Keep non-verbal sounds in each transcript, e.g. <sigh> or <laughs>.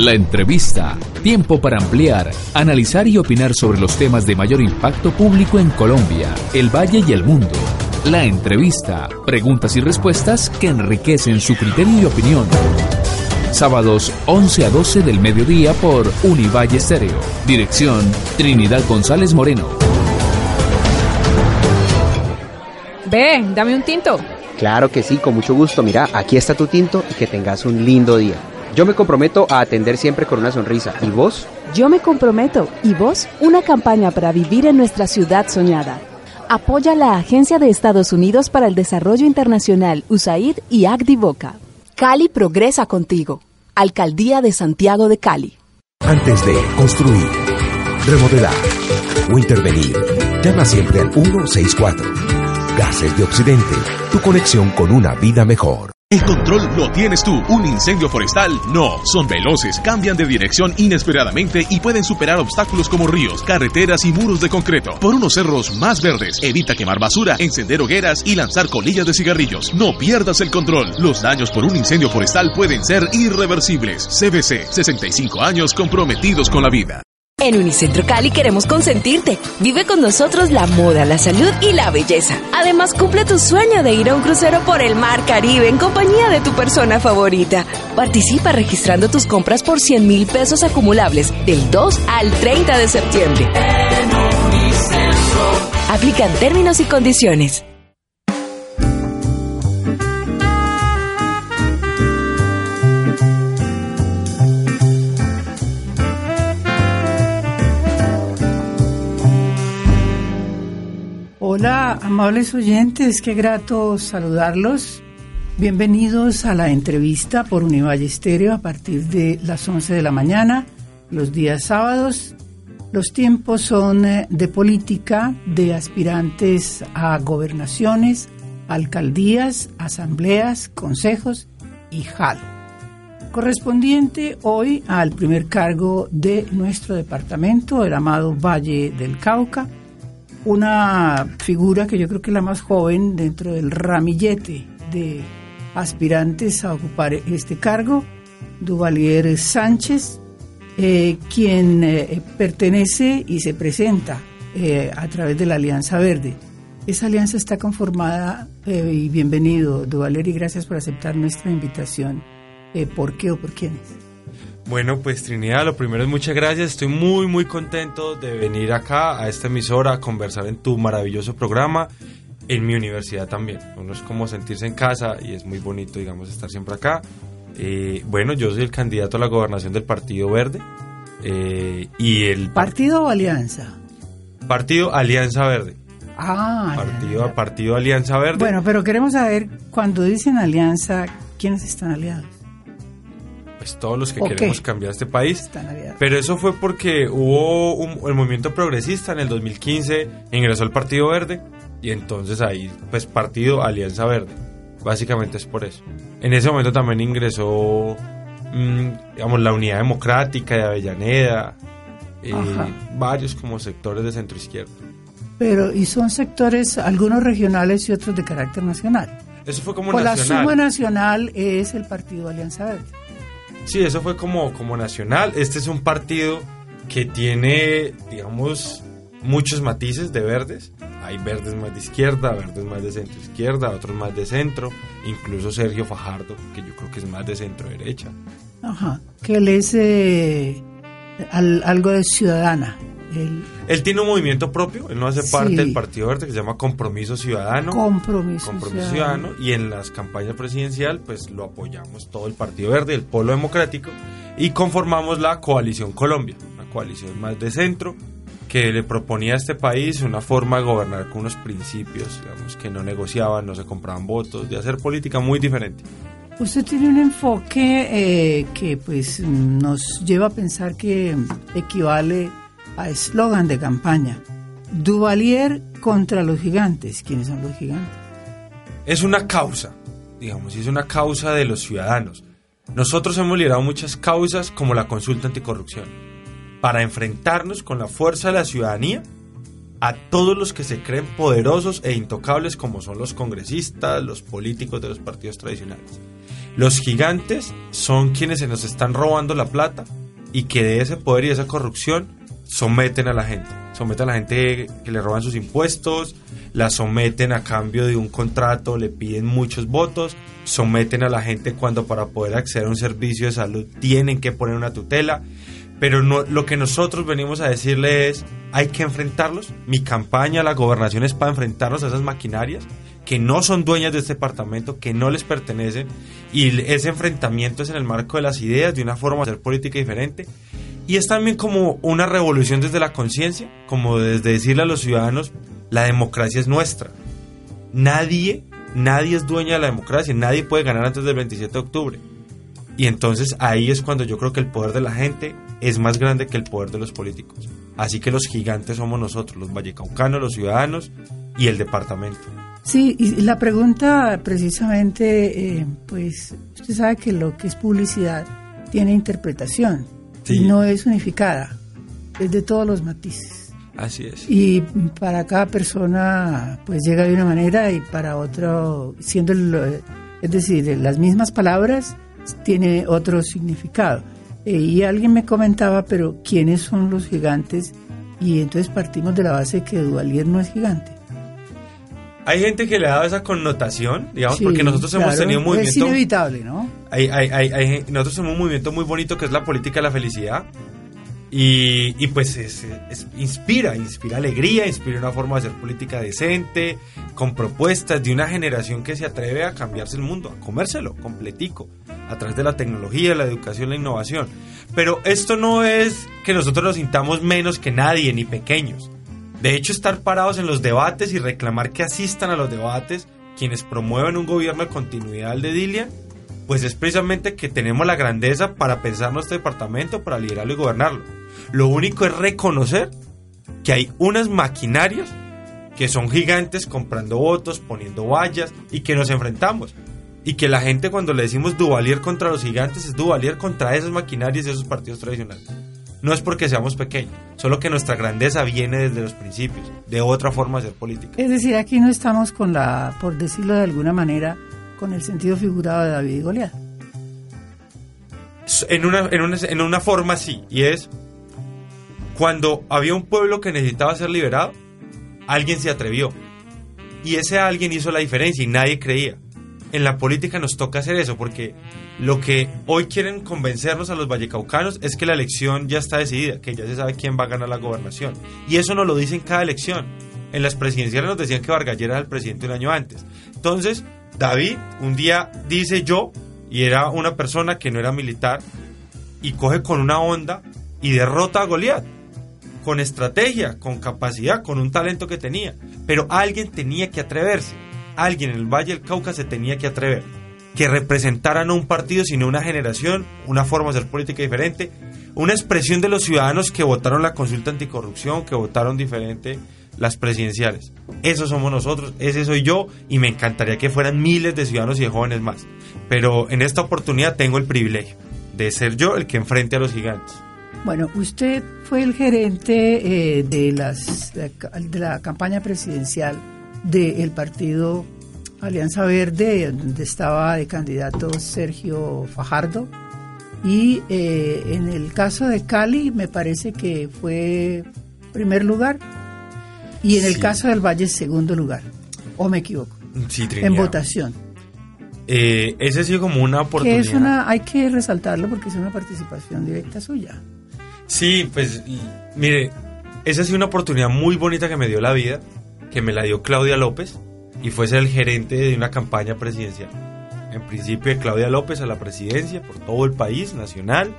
La entrevista. Tiempo para ampliar, analizar y opinar sobre los temas de mayor impacto público en Colombia, el Valle y el mundo. La entrevista. Preguntas y respuestas que enriquecen su criterio y opinión. Sábados 11 a 12 del mediodía por Univalle Estéreo. Dirección Trinidad González Moreno. Ve, dame un tinto. Claro que sí, con mucho gusto. Mira, aquí está tu tinto y que tengas un lindo día. Yo me comprometo a atender siempre con una sonrisa. ¿Y vos? Yo me comprometo. ¿Y vos? Una campaña para vivir en nuestra ciudad soñada. Apoya la Agencia de Estados Unidos para el Desarrollo Internacional, USAID y ACDIVOCA. Cali progresa contigo. Alcaldía de Santiago de Cali. Antes de construir, remodelar o intervenir, llama siempre al 164. Gases de Occidente, tu conexión con una vida mejor. El control lo tienes tú. Un incendio forestal no. Son veloces, cambian de dirección inesperadamente y pueden superar obstáculos como ríos, carreteras y muros de concreto. Por unos cerros más verdes, evita quemar basura, encender hogueras y lanzar colillas de cigarrillos. No pierdas el control. Los daños por un incendio forestal pueden ser irreversibles. CBC, 65 años comprometidos con la vida. En Unicentro Cali queremos consentirte. Vive con nosotros la moda, la salud y la belleza. Además, cumple tu sueño de ir a un crucero por el mar Caribe en compañía de tu persona favorita. Participa registrando tus compras por 100 mil pesos acumulables del 2 al 30 de septiembre. Aplican términos y condiciones. Hola, amables oyentes, qué grato saludarlos. Bienvenidos a la entrevista por Univalle Estéreo a partir de las 11 de la mañana, los días sábados. Los tiempos son eh, de política, de aspirantes a gobernaciones, alcaldías, asambleas, consejos y JAL. Correspondiente hoy al primer cargo de nuestro departamento, el amado Valle del Cauca, una figura que yo creo que es la más joven dentro del ramillete de aspirantes a ocupar este cargo, Duvalier Sánchez, eh, quien eh, pertenece y se presenta eh, a través de la Alianza Verde. Esa alianza está conformada, y bienvenido Duvalier, y gracias por aceptar nuestra invitación. ¿Por qué o por quiénes? Bueno, pues Trinidad, lo primero es muchas gracias. Estoy muy, muy contento de venir acá a esta emisora a conversar en tu maravilloso programa, en mi universidad también. Uno es como sentirse en casa y es muy bonito, digamos, estar siempre acá. Eh, bueno, yo soy el candidato a la gobernación del Partido Verde. Eh, y el ¿Partido o Alianza? Partido Alianza Verde. Ah, partido, partido Alianza Verde. Bueno, pero queremos saber, cuando dicen alianza, ¿quiénes están aliados? Pues todos los que queremos cambiar este país. Pero eso fue porque hubo un, el movimiento progresista en el 2015, ingresó el Partido Verde y entonces ahí, pues Partido Alianza Verde. Básicamente es por eso. En ese momento también ingresó, mm, digamos, la Unidad Democrática de Avellaneda, eh, varios como sectores de centro izquierda. Pero, ¿y son sectores, algunos regionales y otros de carácter nacional? Eso fue como pues nacional. la suma nacional es el Partido Alianza Verde. Sí, eso fue como, como nacional. Este es un partido que tiene, digamos, muchos matices de verdes. Hay verdes más de izquierda, verdes más de centro izquierda, otros más de centro. Incluso Sergio Fajardo, que yo creo que es más de centro derecha. Ajá, que él es eh, algo de ciudadana. Él, tiene un movimiento propio, él no hace parte del Partido Verde que se llama Compromiso Ciudadano. Compromiso, Ciudadano. Y en las campañas presidencial, pues lo apoyamos todo el Partido Verde, el Polo Democrático, y conformamos la Coalición Colombia, una coalición más de centro que le proponía a este país una forma de gobernar con unos principios, digamos, que no negociaban, no se compraban votos, de hacer política muy diferente. Usted tiene un enfoque eh, que pues nos lleva a pensar que equivale a eslogan de campaña. Duvalier contra los gigantes. ¿Quiénes son los gigantes? Es una causa, digamos, es una causa de los ciudadanos. Nosotros hemos liderado muchas causas como la consulta anticorrupción para enfrentarnos con la fuerza de la ciudadanía a todos los que se creen poderosos e intocables como son los congresistas, los políticos de los partidos tradicionales. Los gigantes son quienes se nos están robando la plata y que de ese poder y esa corrupción someten a la gente. Someten a la gente que le roban sus impuestos, la someten a cambio de un contrato, le piden muchos votos, someten a la gente cuando para poder acceder a un servicio de salud tienen que poner una tutela. Pero no, lo que nosotros venimos a decirle es, hay que enfrentarlos. Mi campaña, la gobernación es para enfrentarnos a esas maquinarias que no son dueñas de este departamento, que no les pertenecen, y ese enfrentamiento es en el marco de las ideas, de una forma de hacer política diferente, y es también como una revolución desde la conciencia, como desde decirle a los ciudadanos, la democracia es nuestra. Nadie, nadie es dueña de la democracia, nadie puede ganar antes del 27 de octubre. Y entonces ahí es cuando yo creo que el poder de la gente es más grande que el poder de los políticos. Así que los gigantes somos nosotros, los vallecaucanos, los ciudadanos y el departamento. Sí, y la pregunta precisamente, eh, pues usted sabe que lo que es publicidad tiene interpretación y no es unificada, es de todos los matices. Así es. Y para cada persona pues llega de una manera y para otro, siendo, es decir, las mismas palabras tiene otro significado. Eh, y alguien me comentaba, pero ¿quiénes son los gigantes? Y entonces partimos de la base que Duvalier no es gigante. Hay gente que le ha dado esa connotación, digamos, porque nosotros hemos tenido un movimiento. Es inevitable, ¿no? Hay, hay, hay, nosotros tenemos un movimiento muy bonito que es la política de la felicidad. Y, y pues es, inspira, inspira alegría, inspira una forma de hacer política decente, con propuestas de una generación que se atreve a cambiarse el mundo, a comérselo completico, a través de la tecnología, la educación, la innovación. Pero esto no es que nosotros nos sintamos menos que nadie, ni pequeños. De hecho, estar parados en los debates y reclamar que asistan a los debates quienes promueven un gobierno de continuidad de Dilian, pues es precisamente que tenemos la grandeza para pensar nuestro departamento, para liderarlo y gobernarlo. Lo único es reconocer que hay unas maquinarias que son gigantes comprando votos, poniendo vallas y que nos enfrentamos. Y que la gente cuando le decimos Duvalier contra los gigantes es Duvalier contra esas maquinarias y esos partidos tradicionales no es porque seamos pequeños, solo que nuestra grandeza viene desde los principios, de otra forma de ser política. Es decir, aquí no estamos con la, por decirlo de alguna manera, con el sentido figurado de David y Goliat. En una, en, una, en una forma sí, y es cuando había un pueblo que necesitaba ser liberado, alguien se atrevió. Y ese alguien hizo la diferencia y nadie creía. En la política nos toca hacer eso porque lo que hoy quieren convencernos a los vallecaucanos es que la elección ya está decidida, que ya se sabe quién va a ganar la gobernación. Y eso nos lo dicen cada elección. En las presidenciales nos decían que Vargallera era el presidente un año antes. Entonces, David un día dice yo, y era una persona que no era militar, y coge con una onda y derrota a Goliat. Con estrategia, con capacidad, con un talento que tenía. Pero alguien tenía que atreverse. Alguien en el Valle del Cauca se tenía que atrever que representaran no un partido, sino una generación, una forma de hacer política diferente, una expresión de los ciudadanos que votaron la consulta anticorrupción, que votaron diferente las presidenciales. Eso somos nosotros, ese soy yo y me encantaría que fueran miles de ciudadanos y de jóvenes más. Pero en esta oportunidad tengo el privilegio de ser yo el que enfrente a los gigantes. Bueno, usted fue el gerente eh, de, las, de la campaña presidencial del partido Alianza Verde, donde estaba de candidato Sergio Fajardo. Y eh, en el caso de Cali me parece que fue primer lugar y en el caso del Valle segundo lugar. ¿O me equivoco? Sí, En votación. Eh, ese ha sido como una oportunidad. es una, hay que resaltarlo porque es una participación directa suya. Sí, pues mire, esa ha sido una oportunidad muy bonita que me dio la vida, que me la dio Claudia López y fue ser el gerente de una campaña presidencial. En principio Claudia López a la presidencia por todo el país nacional.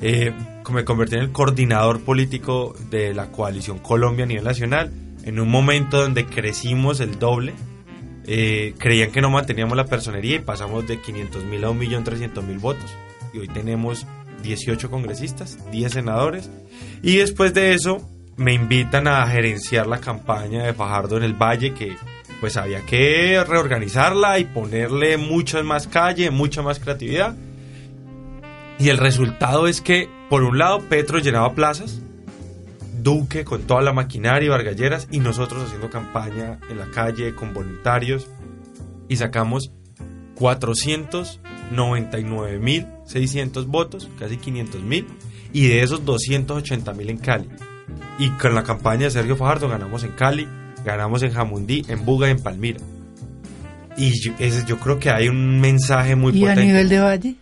Eh, me convertí en el coordinador político de la coalición Colombia a nivel nacional, en un momento donde crecimos el doble. eh, creían que no manteníamos la personería y pasamos de 500 mil a 1.300.000 votos. Y hoy tenemos 18 congresistas, 10 senadores. Y después de eso me invitan a gerenciar la campaña de Fajardo en el Valle, que pues había que reorganizarla y ponerle muchas más calle, mucha más creatividad. Y el resultado es que, por un lado, Petro llenaba plazas, Duque con toda la maquinaria y bargalleras, y nosotros haciendo campaña en la calle con voluntarios, y sacamos 499.600 votos, casi 500.000, y de esos 280.000 en Cali. Y con la campaña de Sergio Fajardo ganamos en Cali, ganamos en Jamundí, en Buga y en Palmira. Y yo, yo creo que hay un mensaje muy ¿Y potente. a nivel de Valle?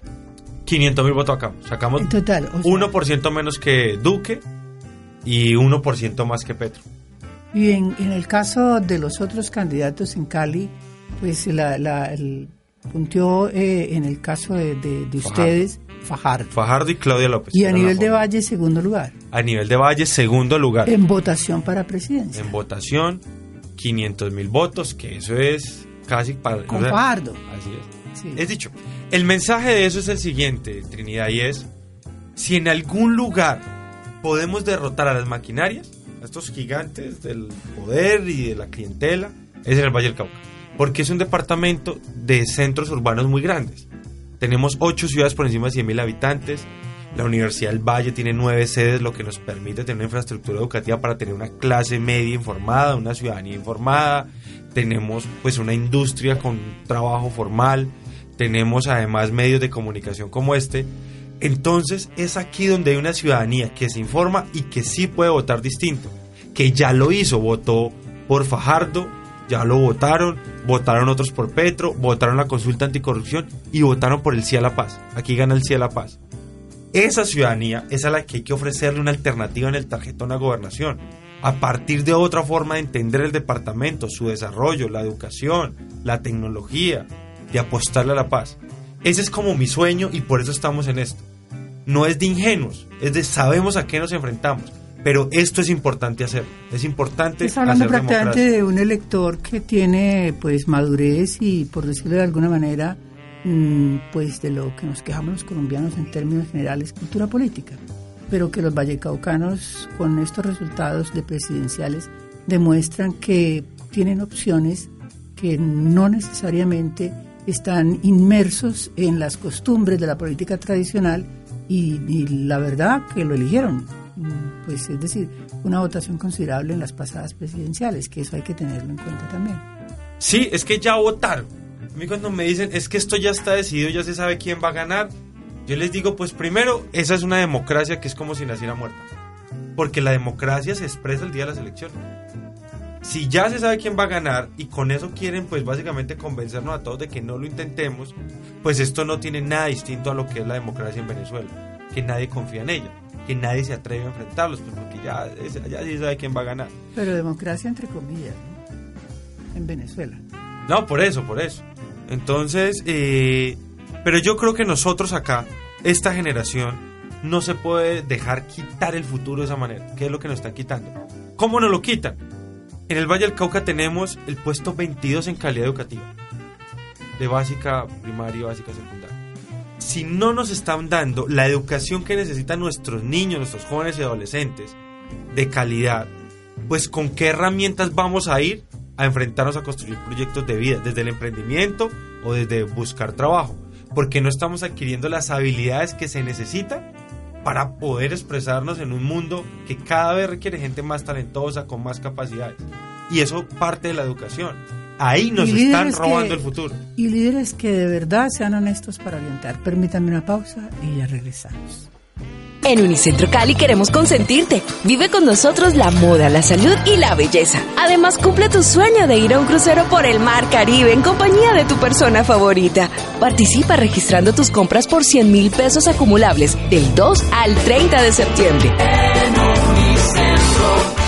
500 mil votos acá. Sacamos En total, o sea- 1% menos que Duque y 1% más que Petro. Y en, en el caso de los otros candidatos en Cali, pues la, la, el, punteó eh, en el caso de, de- ustedes Fajardo. Fajardo y Claudia López. Y a nivel de. Valle, segundo lugar. A nivel de Valle, segundo lugar. En votación para presidencia. En votación, 500 mil votos, que eso es casi para... Con o sea, Fajardo. Así es. Sí. Es dicho, el mensaje de eso es el siguiente, Trinidad, y es, si en algún lugar podemos derrotar a las maquinarias, a estos gigantes del poder y de la clientela, es en el Valle del Cauca. Porque es un departamento de centros urbanos muy grandes. Tenemos ocho ciudades por encima de 100.000 habitantes. La Universidad del Valle tiene nueve sedes, lo que nos permite tener una infraestructura educativa para tener una clase media informada, una ciudadanía informada. Tenemos pues una industria con trabajo formal. Tenemos además medios de comunicación como este. Entonces es aquí donde hay una ciudadanía que se informa y que sí puede votar distinto. Que ya lo hizo, votó por Fajardo, ya lo votaron, votaron otros por Petro, votaron la consulta anticorrupción y votaron por el sí a la paz. Aquí gana el sí a la paz. Esa ciudadanía es a la que hay que ofrecerle una alternativa en el tarjetón a gobernación. A partir de otra forma de entender el departamento, su desarrollo, la educación, la tecnología, de apostarle a la paz. Ese es como mi sueño y por eso estamos en esto. No es de ingenuos, es de sabemos a qué nos enfrentamos. Pero esto es importante hacer. Es importante Estás hablando hacer prácticamente democracia. de un elector que tiene pues madurez y por decirlo de alguna manera mm, pues de lo que nos quejamos los colombianos en términos generales cultura política pero que los vallecaucanos con estos resultados de presidenciales demuestran que tienen opciones que no necesariamente están inmersos en las costumbres de la política tradicional y, y la verdad que lo eligieron pues es decir, una votación considerable en las pasadas presidenciales, que eso hay que tenerlo en cuenta también. Sí, es que ya votaron. A mí cuando me dicen, es que esto ya está decidido, ya se sabe quién va a ganar, yo les digo, pues primero, esa es una democracia que es como si naciera muerta. Porque la democracia se expresa el día de las elecciones. Si ya se sabe quién va a ganar y con eso quieren pues básicamente convencernos a todos de que no lo intentemos, pues esto no tiene nada distinto a lo que es la democracia en Venezuela, que nadie confía en ella, que nadie se atreve a enfrentarlos, pues porque ya, ya sí sabe quién va a ganar. Pero democracia entre comillas, ¿no? En Venezuela. No, por eso, por eso. Entonces, eh, pero yo creo que nosotros acá, esta generación, no se puede dejar quitar el futuro de esa manera, que es lo que nos están quitando. ¿Cómo nos lo quitan? En el Valle del Cauca tenemos el puesto 22 en calidad educativa, de básica, primaria, básica, secundaria. Si no nos están dando la educación que necesitan nuestros niños, nuestros jóvenes y adolescentes, de calidad, pues con qué herramientas vamos a ir a enfrentarnos a construir proyectos de vida, desde el emprendimiento o desde buscar trabajo, porque no estamos adquiriendo las habilidades que se necesitan para poder expresarnos en un mundo que cada vez requiere gente más talentosa, con más capacidades. Y eso parte de la educación. Ahí nos Y están robando que- el futuro. Y líderes que de verdad sean honestos para orientar. Permítanme una pausa y ya regresamos. En Unicentro Cali queremos consentirte. Vive con nosotros la moda, la salud y la belleza. Además, cumple tu sueño de ir a un crucero por el Mar Caribe en compañía de tu persona favorita. Participa registrando tus compras por 100 mil pesos acumulables del 2 al 30 de septiembre.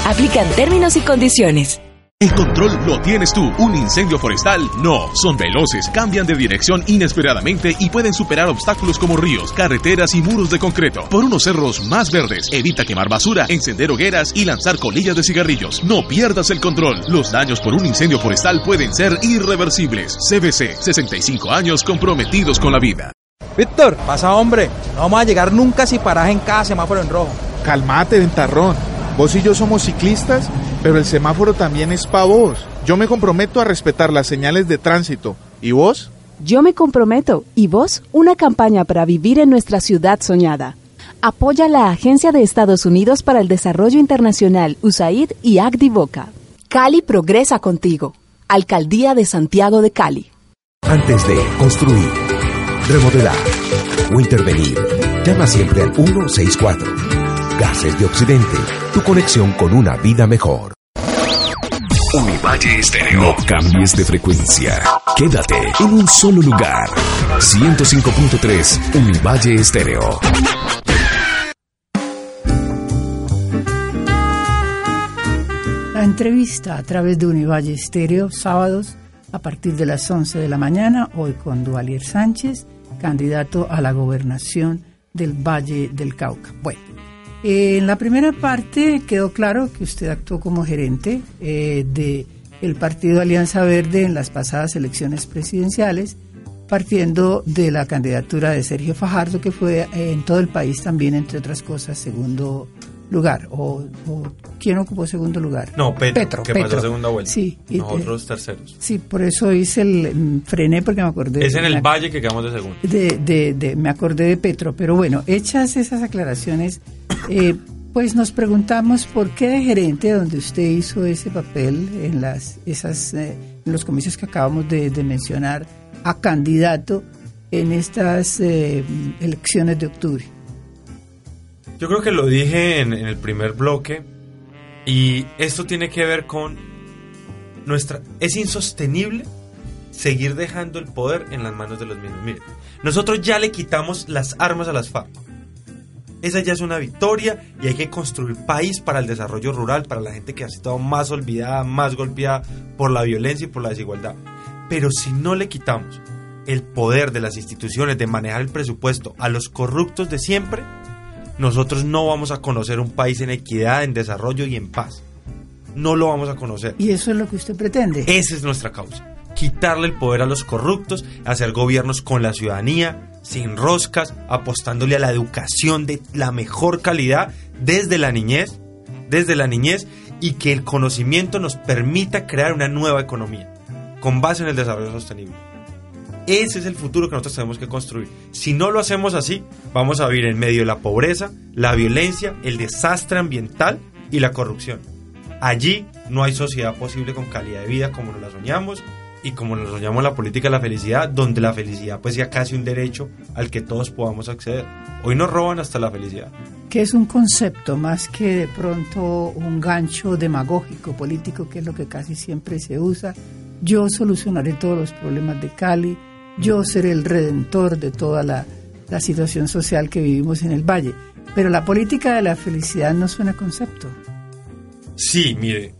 Aplican términos y condiciones. El control lo tienes tú. Un incendio forestal no. Son veloces, cambian de dirección inesperadamente y pueden superar obstáculos como ríos, carreteras y muros de concreto. Por unos cerros más verdes, evita quemar basura, encender hogueras y lanzar colillas de cigarrillos. No pierdas el control. Los daños por un incendio forestal pueden ser irreversibles. CBC, 65 años comprometidos con la vida. Víctor, pasa hombre. No vamos a llegar nunca si paras en cada semáforo en rojo. Calmate, ventarrón. Vos y yo somos ciclistas, pero el semáforo también es para vos. Yo me comprometo a respetar las señales de tránsito. ¿Y vos? Yo me comprometo. ¿Y vos? Una campaña para vivir en nuestra ciudad soñada. Apoya la Agencia de Estados Unidos para el Desarrollo Internacional, USAID y Boca. Cali progresa contigo. Alcaldía de Santiago de Cali. Antes de construir, remodelar o intervenir, llama siempre al 164. Gases de Occidente, tu conexión con una vida mejor. Univalle Estéreo. No cambies de frecuencia. Quédate en un solo lugar. 105.3 Univalle Estéreo. La entrevista a través de Univalle Estéreo, sábados a partir de las 11 de la mañana, hoy con Dualier Sánchez, candidato a la gobernación del Valle del Cauca. Bueno, en la primera parte quedó claro que usted actuó como gerente eh, de el partido Alianza Verde en las pasadas elecciones presidenciales, partiendo de la candidatura de Sergio Fajardo, que fue eh, en todo el país también, entre otras cosas, segundo lugar. O, ¿Quién ocupó segundo lugar? No, Petro, que pasó segunda vuelta. Sí. Nosotros terceros. Sí, por eso hice el... Mm, frené porque me acordé... Es en el Valle que quedamos de segundo. De, de, me acordé de Petro, pero bueno, hechas esas aclaraciones, eh, pues nos preguntamos por qué de gerente, donde usted hizo ese papel en, las, esas, eh, en los comicios que acabamos de, mencionar, a candidato en estas eh, elecciones de octubre. Yo creo que lo dije en, el primer bloque y esto tiene que ver con nuestra... Es insostenible seguir dejando el poder en las manos de los mismos. Miren, nosotros ya le quitamos las armas a las FARC. Esa ya es una victoria y hay que construir país para el desarrollo rural, para la gente que ha estado más olvidada, más golpeada por la violencia y por la desigualdad. Pero si no le quitamos el poder de las instituciones de manejar el presupuesto a los corruptos de siempre, nosotros no vamos a conocer un país en equidad, en desarrollo y en paz. No lo vamos a conocer. ¿Y eso es lo que usted pretende? Esa es nuestra causa. Quitarle el poder a los corruptos, hacer gobiernos con la ciudadanía, sin roscas, apostándole a la educación de la mejor calidad desde la niñez, desde la niñez y que el conocimiento nos permita crear una nueva economía con base en el desarrollo sostenible. Ese es el futuro que nosotros tenemos que construir. Si no lo hacemos así, vamos a vivir en medio de la pobreza, la violencia, el desastre ambiental y la corrupción. Allí no hay sociedad posible con calidad de vida como nos la soñamos y como nos soñamos la política de la felicidad, donde la felicidad pues ya casi un derecho al que todos podamos acceder. Hoy nos roban hasta la felicidad. Que es un concepto más que de pronto un gancho demagógico político, que es lo que casi siempre se usa. Yo solucionaré todos los problemas de Cali, yo seré el redentor de toda la, situación social que vivimos en el valle. Pero la política de la felicidad no suena concepto. Sí, mire,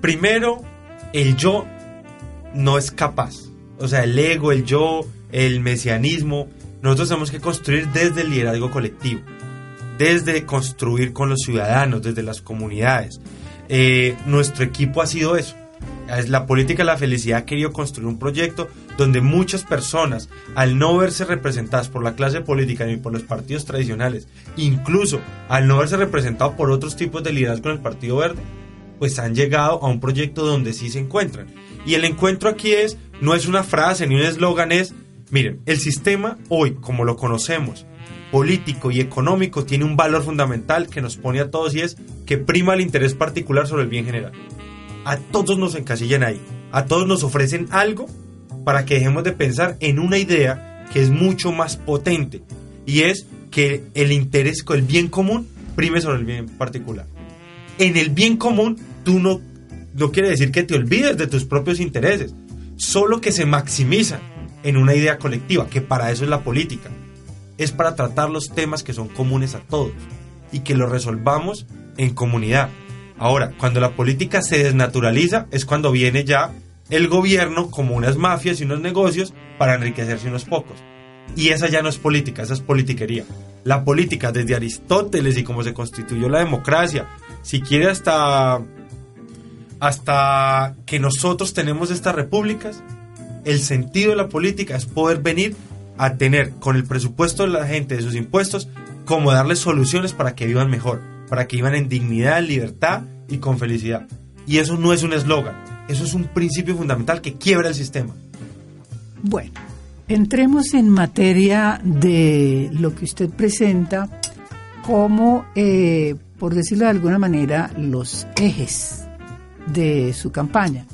primero, el yo no es capaz. O sea, el ego, el yo, el mesianismo, nosotros tenemos que construir desde el liderazgo colectivo, desde construir con los ciudadanos, desde las comunidades. Eh, nuestro equipo ha sido eso la política de la felicidad ha querido construir un proyecto donde muchas personas, al no verse representadas por la clase política ni por los partidos tradicionales, incluso al no verse representado por otros tipos de liderazgo en el Partido Verde, pues han llegado a un proyecto donde sí se encuentran. Y el encuentro aquí es, no es una frase ni un eslogan, es, miren, el sistema hoy, como lo conocemos, político y económico, tiene un valor fundamental que nos pone a todos y es que prima el interés particular sobre el bien general a todos nos encasillan ahí. A todos nos ofrecen algo para que dejemos de pensar en una idea que es mucho más potente y es que el interés, el bien común, prime sobre el bien particular. En el bien común, tú no, no quiere decir que te olvides de tus propios intereses, solo que se maximiza en una idea colectiva, que para eso es la política. Es para tratar los temas que son comunes a todos y que los resolvamos en comunidad Ahora, cuando la política se desnaturaliza es cuando viene ya el gobierno como unas mafias y unos negocios para enriquecerse unos pocos. Y esa ya no es política, esa es politiquería. La política desde Aristóteles y cómo se constituyó la democracia, si quiere hasta hasta que nosotros tenemos estas repúblicas, el sentido de la política es poder venir a tener con el presupuesto de la gente, de sus impuestos, como darles soluciones para que vivan mejor, para que vivan en dignidad, libertad y con felicidad. Y eso no es un eslogan, eso es un principio fundamental que quiebra el sistema. Bueno, entremos en materia de lo que usted presenta como, eh, por decirlo de alguna manera, los ejes de su campaña.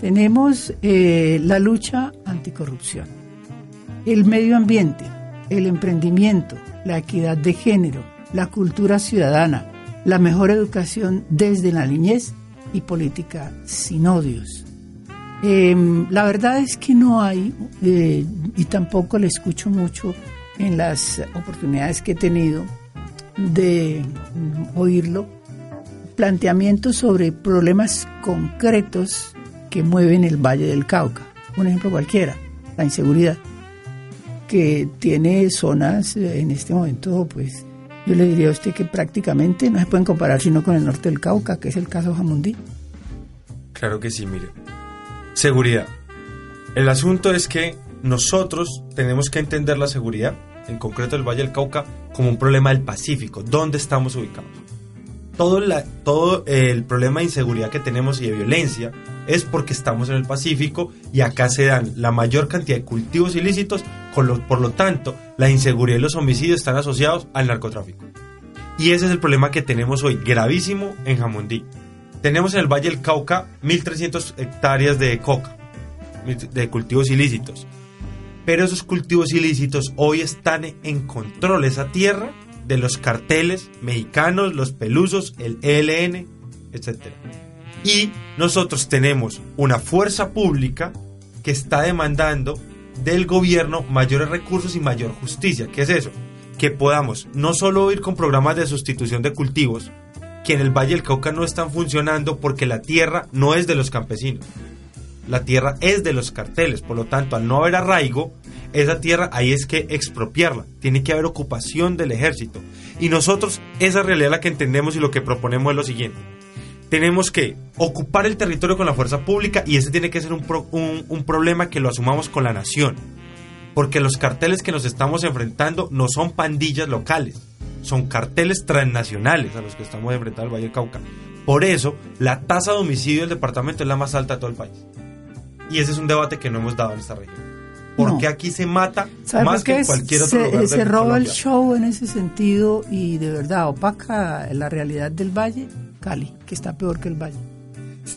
Tenemos eh, la lucha anticorrupción, el medio ambiente, el emprendimiento, la equidad de género, la cultura ciudadana, la mejor educación desde la niñez y política sin odios. Em, la verdad es que no hay, eh, y tampoco le escucho mucho en las oportunidades que he tenido de mm, oírlo, planteamientos sobre problemas concretos que mueven el Valle del Cauca. Un ejemplo cualquiera, la inseguridad, que tiene zonas eh, en este momento, pues yo le diría a usted que prácticamente no se pueden comparar sino con el norte del Cauca, que es el caso Jamundí. Claro que sí, mire. Seguridad. El asunto es que nosotros tenemos que entender la seguridad, en concreto el Valle del Cauca, como un problema del Pacífico, ¿dónde estamos ubicados? Todo, el problema de inseguridad que tenemos y de violencia es porque estamos en el Pacífico y acá se dan la mayor cantidad de cultivos ilícitos, por lo tanto, la inseguridad y los homicidios están asociados al narcotráfico. Y ese es el problema que tenemos hoy, gravísimo en Jamundí. Tenemos en el Valle del Cauca 1.300 hectáreas de coca, de cultivos ilícitos. Pero esos cultivos ilícitos hoy están en control, esa tierra de los carteles mexicanos, los pelusos, el ELN, etc. Y nosotros tenemos una fuerza pública que está demandando del gobierno mayores recursos y mayor justicia. ¿Qué es eso? Que podamos no solo ir con programas de sustitución de cultivos, que en el Valle del Cauca no están funcionando porque la tierra no es de los campesinos. La tierra es de los carteles, por lo tanto, al no haber arraigo, esa tierra ahí es que expropiarla, tiene que haber ocupación del ejército. Y nosotros esa realidad la que entendemos y lo que proponemos es lo siguiente. Tenemos que ocupar el territorio con la fuerza pública y ese tiene que ser un, problema que lo asumamos con la nación. Porque los carteles que nos estamos enfrentando no son pandillas locales, son carteles transnacionales a los que estamos enfrentando el Valle del Cauca. Por eso, la tasa de homicidio del departamento es la más alta de todo el país. Y ese es un debate que no hemos dado en esta región porque aquí se mata más que en cualquier otro se, lugar. Se roba el show en ese sentido y de verdad opaca la realidad del valle, Cali, que está peor que el valle.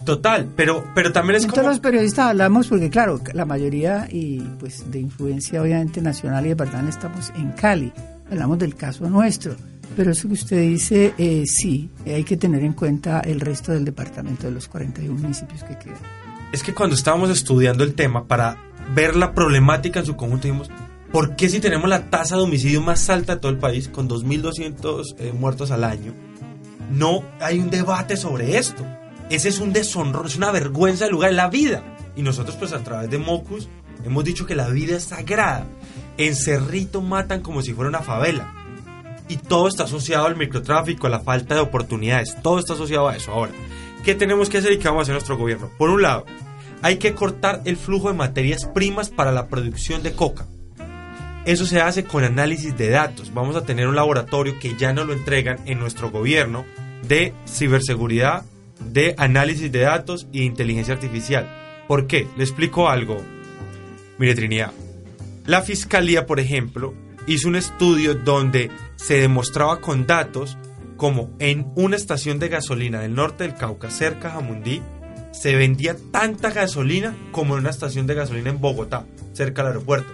Total, pero, pero también es Todos los periodistas hablamos porque claro, la mayoría y pues de influencia obviamente nacional y departamental estamos en Cali, hablamos del caso nuestro, pero eso que usted dice, eh, sí, hay que tener en cuenta el resto del departamento de los 41 municipios que quedan. Es que cuando estábamos estudiando el tema para ver la problemática en su conjunto, dijimos, ¿por qué si tenemos la tasa de homicidio más alta de todo el país, con 2.200 eh, muertos al año, no hay un debate sobre esto? Ese es un deshonro, es una vergüenza del lugar, de la vida. Y nosotros pues a través de Mocus hemos dicho que la vida es sagrada. En Cerrito matan como si fuera una favela. Y todo está asociado al microtráfico, a la falta de oportunidades. Todo está asociado a eso. Ahora, ¿qué tenemos que hacer y qué vamos a hacer nuestro gobierno? Por un lado, hay que cortar el flujo de materias primas para la producción de coca. Eso se hace con análisis de datos. Vamos a tener un laboratorio que ya nos lo entregan en nuestro gobierno de ciberseguridad, de análisis de datos y de inteligencia artificial. ¿Por qué? Le explico algo. Mire, Trinidad. La fiscalía, por ejemplo, hizo un estudio donde se demostraba con datos como en una estación de gasolina del norte del Cauca, cerca de Jamundí, se vendía tanta gasolina como en una estación de gasolina en Bogotá, cerca del aeropuerto,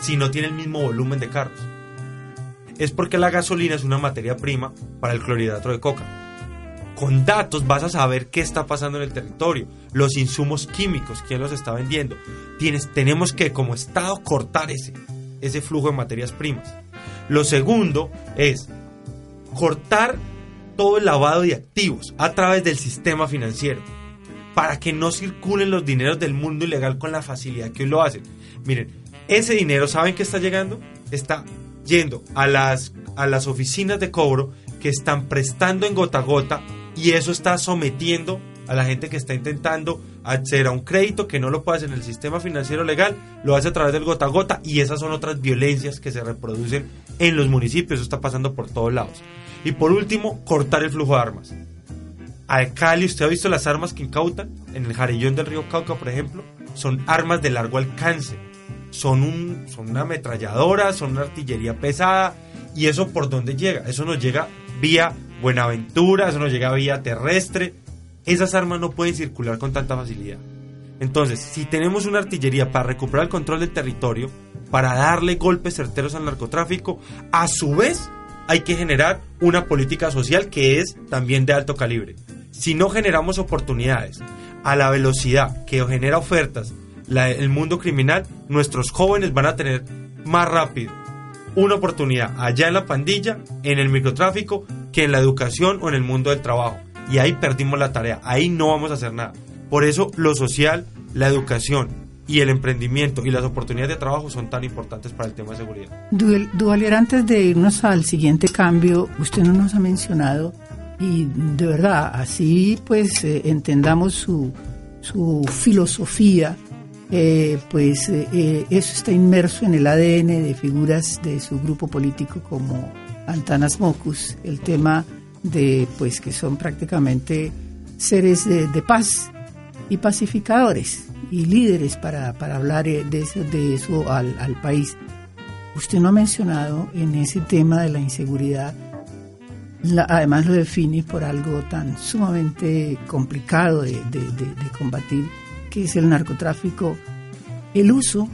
si no tiene el mismo volumen de carros. Es porque la gasolina es una materia prima para el clorhidrato de coca. Con datos vas a saber qué está pasando en el territorio, los insumos químicos, quién los está vendiendo. Tienes, tenemos que, como Estado, cortar ese, ese flujo de materias primas. Lo segundo es cortar todo el lavado de activos a través del sistema financiero para que no circulen los dineros del mundo ilegal con la facilidad que hoy lo hacen. Miren, ese dinero, ¿saben qué está llegando? Está yendo a las, a las oficinas de cobro que están prestando en gota a gota y eso está sometiendo a la gente que está intentando acceder a un crédito que no lo puede hacer en el sistema financiero legal, lo hace a través del gota a gota y esas son otras violencias que se reproducen en los municipios, eso está pasando por todos lados. Y por último, cortar el flujo de armas. A Cali, ¿usted ha visto las armas que incautan? En el jarillón del río Cauca, por ejemplo, son armas de largo alcance. Son, un, son una ametralladora, son una artillería pesada. ¿Y eso por dónde llega? Eso nos llega vía Buenaventura, eso nos llega vía terrestre. Esas armas no pueden circular con tanta facilidad. Entonces, si tenemos una artillería para recuperar el control del territorio, para darle golpes certeros al narcotráfico, a su vez hay que generar una política social que es también de alto calibre. Si no generamos oportunidades a la velocidad que genera ofertas el mundo criminal, nuestros jóvenes van a tener más rápido una oportunidad allá en la pandilla, en el microtráfico, que en la educación o en el mundo del trabajo. Y ahí perdimos la tarea, ahí no vamos a hacer nada. Por eso lo social, la educación y el emprendimiento y las oportunidades de trabajo son tan importantes para el tema de seguridad. Duvalier, antes de irnos al siguiente cambio, usted no nos ha mencionado y de verdad, así pues eh, entendamos su, su filosofía, eh, pues eh, eso está inmerso en el ADN de figuras de su grupo político como Antanas Mocus, el tema de pues que son prácticamente seres de, paz y pacificadores y líderes para, hablar de eso, de eso al, país. Usted no ha mencionado en ese tema de la inseguridad además lo define por algo tan sumamente complicado de, combatir, que es el narcotráfico, el uso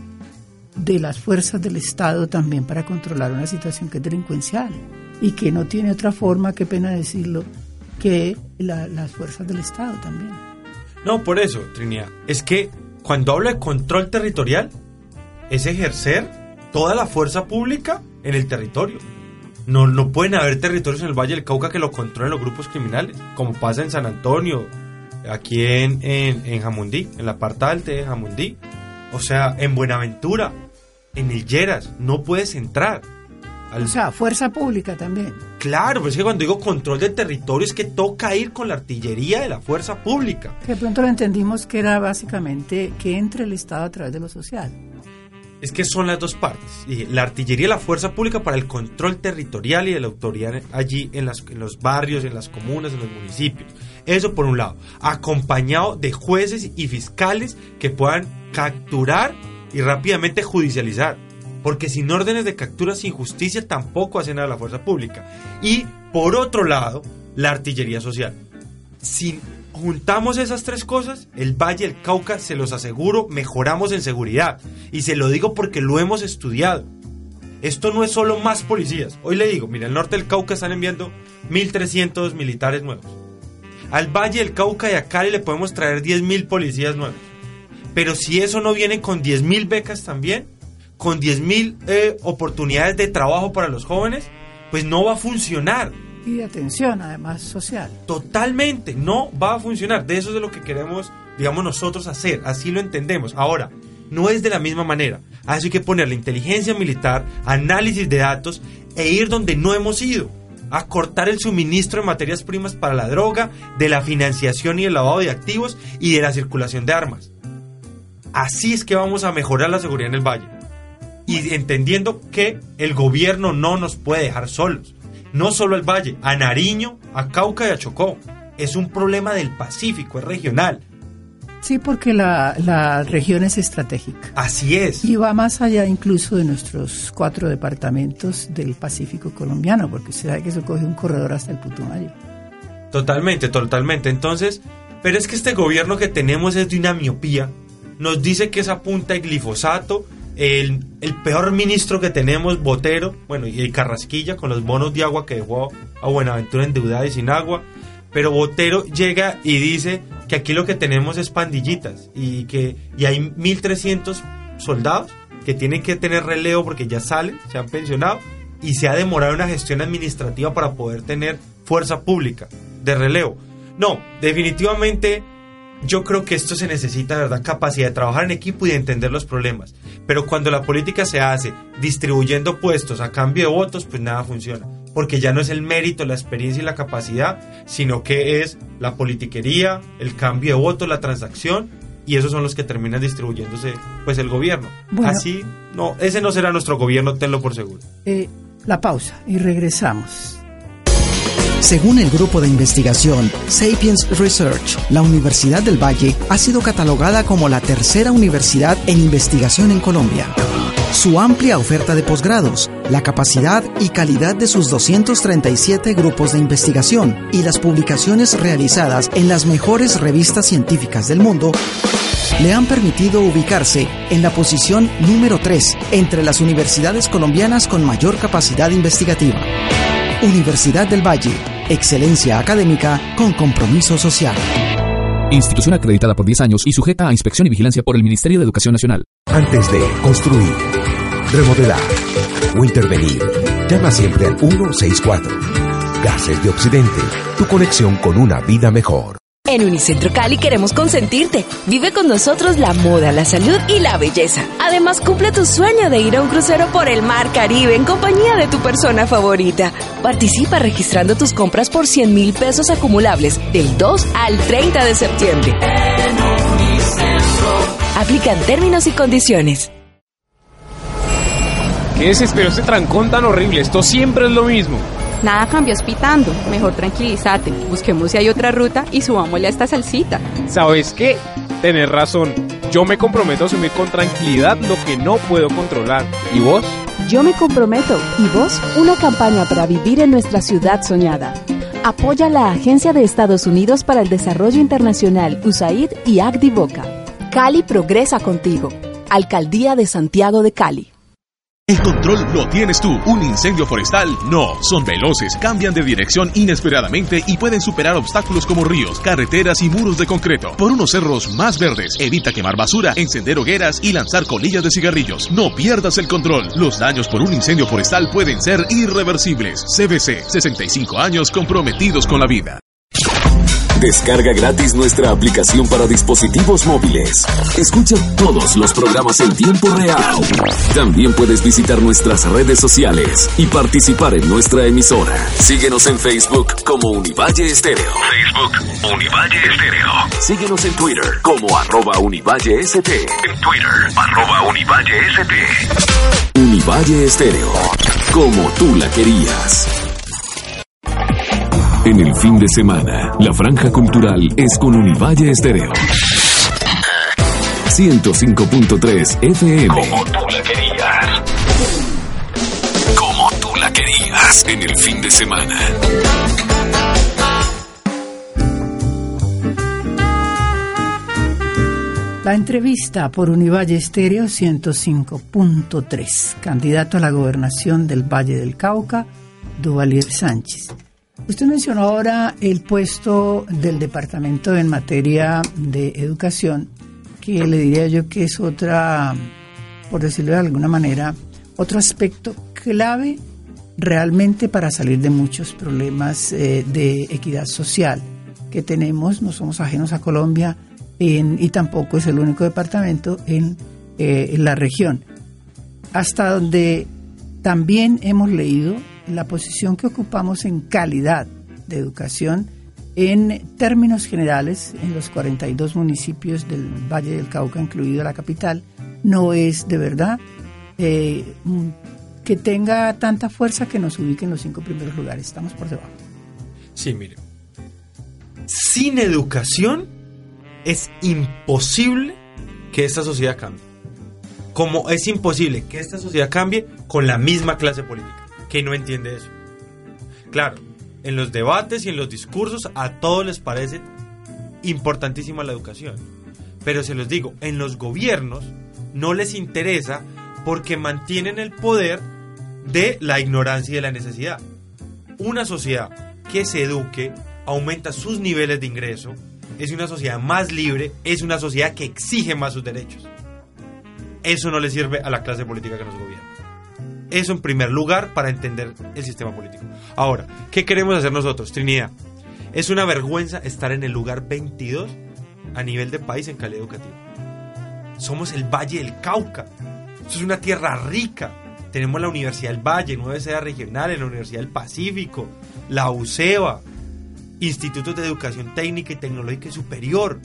de las fuerzas del Estado también para controlar una situación que es delincuencial y que no tiene otra forma, qué pena decirlo, que las fuerzas del Estado también. No, por eso, Trinidad, es que cuando hablo de control territorial, es ejercer toda la fuerza pública en el territorio no, no pueden haber territorios en el Valle del Cauca que lo controlen los grupos criminales, como pasa en San Antonio, aquí en, en, Jamundí, en la parte alta de Jamundí. O sea, en Buenaventura, en el Lleras, no puedes entrar. O sea, fuerza pública también. Claro, pero es que cuando digo control de territorio es que toca ir con la artillería de la fuerza pública. De pronto lo entendimos que era básicamente que entre el Estado a través de lo social es que son las dos partes. La artillería y la fuerza pública para el control territorial y de la autoridad allí en, las, en los barrios, en las comunas, en los municipios. Eso por un lado. Acompañado de jueces y fiscales que puedan capturar y rápidamente judicializar. Porque sin órdenes de captura, sin justicia, tampoco hace nada la fuerza pública. Y por otro lado, la artillería social. Sin juntamos esas tres cosas, el Valle del Cauca, se los aseguro, mejoramos en seguridad. Y se lo digo porque lo hemos estudiado. Esto no es solo más policías. Hoy le digo, mira, el norte del Cauca están enviando 1.300 militares nuevos. Al Valle del Cauca y a Cali le podemos traer 10.000 policías nuevos. Pero si eso no viene con 10.000 becas también, con 10.000 eh, oportunidades de trabajo para los jóvenes, pues no va a funcionar y de atención, además social. Totalmente, no va a funcionar. De eso es de lo que queremos, digamos, nosotros hacer. Así lo entendemos. Ahora, no es de la misma manera. Así hay que poner la inteligencia militar, análisis de datos e ir donde no hemos ido. A cortar el suministro de materias primas para la droga, de la financiación y el lavado de activos y de la circulación de armas. Así es que vamos a mejorar la seguridad en el valle. Y entendiendo que el gobierno no nos puede dejar solos no solo al Valle, a Nariño, a Cauca y a Chocó. Es un problema del Pacífico, es regional. Sí, porque la, región es estratégica. Así es. Y va más allá incluso de nuestros cuatro departamentos del Pacífico colombiano, porque se sabe que eso coge un corredor hasta el Putumayo. Totalmente, totalmente. Entonces, pero es que este gobierno que tenemos es de una miopía. Nos dice que es a punta de glifosato el, peor ministro que tenemos, Botero, bueno, y Carrasquilla con los bonos de agua que dejó a Buenaventura endeudada y sin agua. Pero Botero llega y dice que aquí lo que tenemos es pandillitas y que y hay 1.300 soldados que tienen que tener relevo porque ya salen, se han pensionado y se ha demorado una gestión administrativa para poder tener fuerza pública de relevo. No, definitivamente yo creo que esto se necesita, ¿verdad? Capacidad de trabajar en equipo y de entender los problemas. Pero cuando la política se hace distribuyendo puestos a cambio de votos, pues nada funciona. Porque ya no es el mérito, la experiencia y la capacidad, sino que es la politiquería, el cambio de votos, la transacción, y esos son los que terminan distribuyéndose, pues el gobierno. Así, no, ese no será nuestro gobierno, tenlo por seguro. Eh, la pausa y regresamos. Según el grupo de investigación Sapiens Research, la Universidad del Valle ha sido catalogada como la tercera universidad en investigación en Colombia. Su amplia oferta de posgrados, la capacidad y calidad de sus 237 grupos de investigación y las publicaciones realizadas en las mejores revistas científicas del mundo le han permitido ubicarse en la posición número 3 entre las universidades colombianas con mayor capacidad investigativa. Universidad del Valle, excelencia académica con compromiso social. Institución acreditada por 10 años y sujeta a inspección y vigilancia por el Ministerio de Educación Nacional. Antes de construir, remodelar o intervenir, llama siempre al 164. Gases de Occidente, tu conexión con una vida mejor. En Unicentro Cali queremos consentirte. Vive con nosotros la moda, la salud y la belleza. Además, cumple tu sueño de ir a un crucero por el mar Caribe en compañía de tu persona favorita. Participa registrando tus compras por 100 mil pesos acumulables del 2 al 30 de septiembre. Aplican términos y condiciones. ¿Qué desespero este trancón tan horrible? Esto siempre es lo mismo. Nada cambió hospitando. Mejor tranquilízate. Busquemos si hay otra ruta y subámosle a esta salsita. ¿Sabes qué? Tenés razón. Yo me comprometo a asumir con tranquilidad lo que no puedo controlar. ¿Y vos? Yo me comprometo. ¿Y vos? Una campaña para vivir en nuestra ciudad soñada. Apoya la Agencia de Estados Unidos para el Desarrollo Internacional, USAID y Boca. Cali progresa contigo. Alcaldía de Santiago de Cali. El control lo tienes tú. Un incendio forestal no. Son veloces, cambian de dirección inesperadamente y pueden superar obstáculos como ríos, carreteras y muros de concreto. Por unos cerros más verdes, evita quemar basura, encender hogueras y lanzar colillas de cigarrillos. No pierdas el control. Los daños por un incendio forestal pueden ser irreversibles. CBC, 65 años comprometidos con la vida. Descarga gratis nuestra aplicación para dispositivos móviles. Escucha todos los programas en tiempo real. También puedes visitar nuestras redes sociales y participar en nuestra emisora. Síguenos en Facebook como Univalle Estéreo. Facebook Univalle Estéreo. Síguenos en Twitter como arroba Univalle ST. En Twitter arroba Univalle ST. Univalle Estéreo. Como tú la querías. En el fin de semana, la franja cultural es con Univalle Estéreo. 105.3 FM. Como tú la querías. Como tú la querías. En el fin de semana. La entrevista por Univalle Estéreo 105.3. Candidato a la gobernación del Valle del Cauca, Duvalier Sánchez. Usted mencionó ahora el puesto del departamento en materia de educación, que le diría yo que es otra, por decirlo de alguna manera, otro aspecto clave realmente para salir de muchos problemas eh, de equidad social que tenemos. No somos ajenos a Colombia y tampoco es el único departamento en, eh, en la región. Hasta donde también hemos leído la posición que ocupamos en calidad de educación en términos generales en los 42 municipios del Valle del Cauca, incluida la capital, no es de verdad eh, que tenga tanta fuerza que nos ubique en los cinco primeros lugares. Estamos por debajo. Sí, mire. Sin educación es imposible que esta sociedad cambie. Como es imposible que esta sociedad cambie con la misma clase política que no entiende eso. Claro, en los debates y en los discursos a todos les parece importantísima la educación. Pero se los digo, en los gobiernos no les interesa porque mantienen el poder de la ignorancia y de la necesidad. Una sociedad que se eduque aumenta sus niveles de ingreso, es una sociedad más libre, es una sociedad que exige más sus derechos. Eso no le sirve a la clase política que nos gobierna. Eso en primer lugar para entender el sistema político. Ahora, ¿qué queremos hacer nosotros, Trinidad? Es una vergüenza estar en el lugar 22 a nivel de país en calidad educativa. Somos el Valle del Cauca. Eso es una tierra rica. Tenemos la Universidad del Valle, nueve sedes regionales, la Universidad del Pacífico, la UCEBA, institutos de educación técnica y tecnológica superior.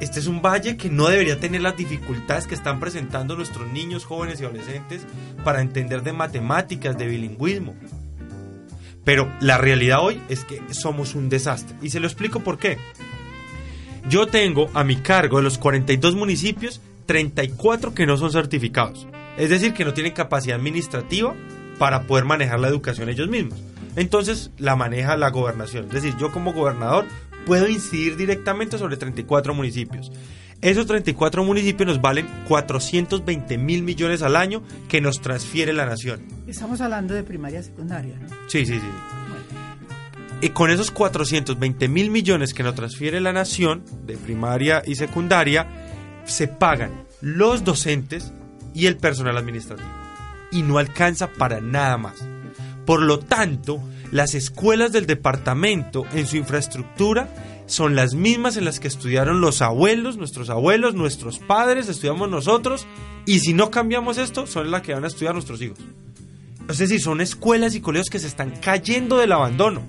Este es un valle que no debería tener las dificultades que están presentando nuestros niños, jóvenes y adolescentes para entender de matemáticas, de bilingüismo. Pero la realidad hoy es que somos un desastre. Y se lo explico por qué. Yo tengo a mi cargo de los 42 municipios 34 que no son certificados. Es decir, que no tienen capacidad administrativa para poder manejar la educación ellos mismos. Entonces la maneja la gobernación. Es decir, yo como gobernador puedo incidir directamente sobre 34 municipios. Esos 34 municipios nos valen 420 mil millones al año que nos transfiere la nación. Estamos hablando de primaria y secundaria, ¿no? Sí, sí, sí. Y con esos 420 mil millones que nos transfiere la nación de primaria y secundaria, se pagan los docentes y el personal administrativo. Y no alcanza para nada más. Por lo tanto, las escuelas del departamento en su infraestructura son las mismas en las que estudiaron los abuelos, nuestros abuelos, nuestros padres, estudiamos nosotros, y si no cambiamos esto, son las que van a estudiar nuestros hijos. Es decir, son escuelas y colegios que se están cayendo del abandono,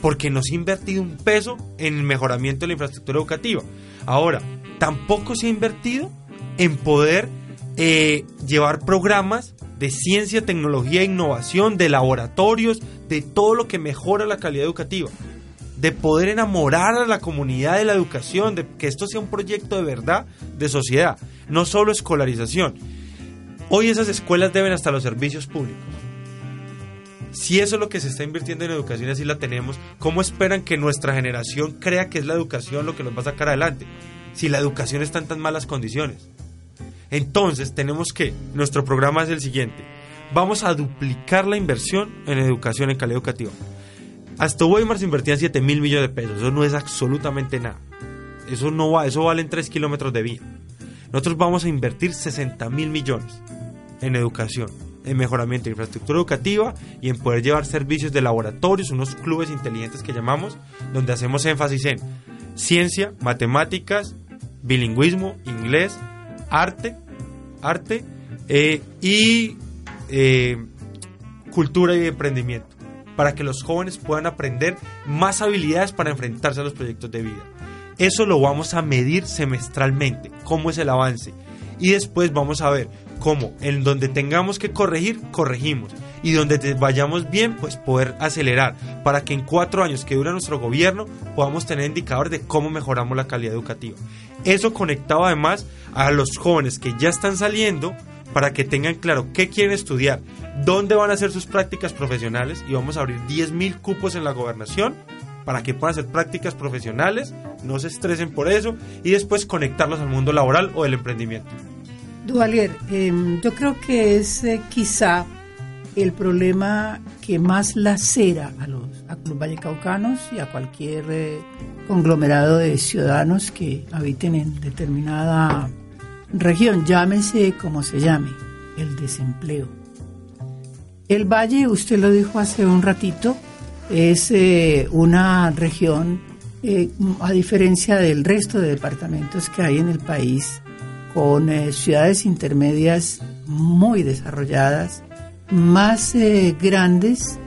porque no se ha invertido un peso en el mejoramiento de la infraestructura educativa. Ahora, tampoco se ha invertido en poder eh, llevar programas de ciencia, tecnología e innovación, de laboratorios, de todo lo que mejora la calidad educativa, de poder enamorar a la comunidad de la educación, de que esto sea un proyecto de verdad de sociedad, no solo escolarización. Hoy esas escuelas deben hasta los servicios públicos. Si eso es lo que se está invirtiendo en educación así la tenemos, ¿cómo esperan que nuestra generación crea que es la educación lo que nos va a sacar adelante? Si la educación está en tan malas condiciones. Entonces tenemos que, nuestro programa es el siguiente, vamos a duplicar la inversión en educación en calidad educativa. Hasta Weimar se invertían 7 mil millones de pesos, eso no es absolutamente nada. Eso no va, eso valen 3 kilómetros de vía. Nosotros vamos a invertir 60 mil millones en educación, en mejoramiento de infraestructura educativa y en poder llevar servicios de laboratorios, unos clubes inteligentes que llamamos, donde hacemos énfasis en ciencia, matemáticas, bilingüismo, inglés, arte, arte eh, y eh, cultura y emprendimiento, para que los jóvenes puedan aprender más habilidades para enfrentarse a los proyectos de vida. Eso lo vamos a medir semestralmente, cómo es el avance. Y después vamos a ver cómo en donde tengamos que corregir, corregimos. Y donde vayamos bien, pues poder acelerar. Para que en cuatro años que dura nuestro gobierno podamos tener indicadores de cómo mejoramos la calidad educativa. Eso conectado además a los jóvenes que ya están saliendo para que tengan claro qué quieren estudiar, dónde van a hacer sus prácticas profesionales y vamos a abrir 10.000 cupos en la gobernación para que puedan hacer prácticas profesionales, no se estresen por eso y después conectarlos al mundo laboral o del emprendimiento. Duvalier, em, yo creo que es eh, quizá el problema que más lacera a los, a los vallecaucanos y a cualquier eh, conglomerado de ciudadanos que habiten en determinada región, llámese como se llame, el desempleo. El valle, usted lo dijo hace un ratito, es eh, una región, eh, a diferencia del resto de departamentos que hay en el país, con ciudades intermedias muy desarrolladas, más grandes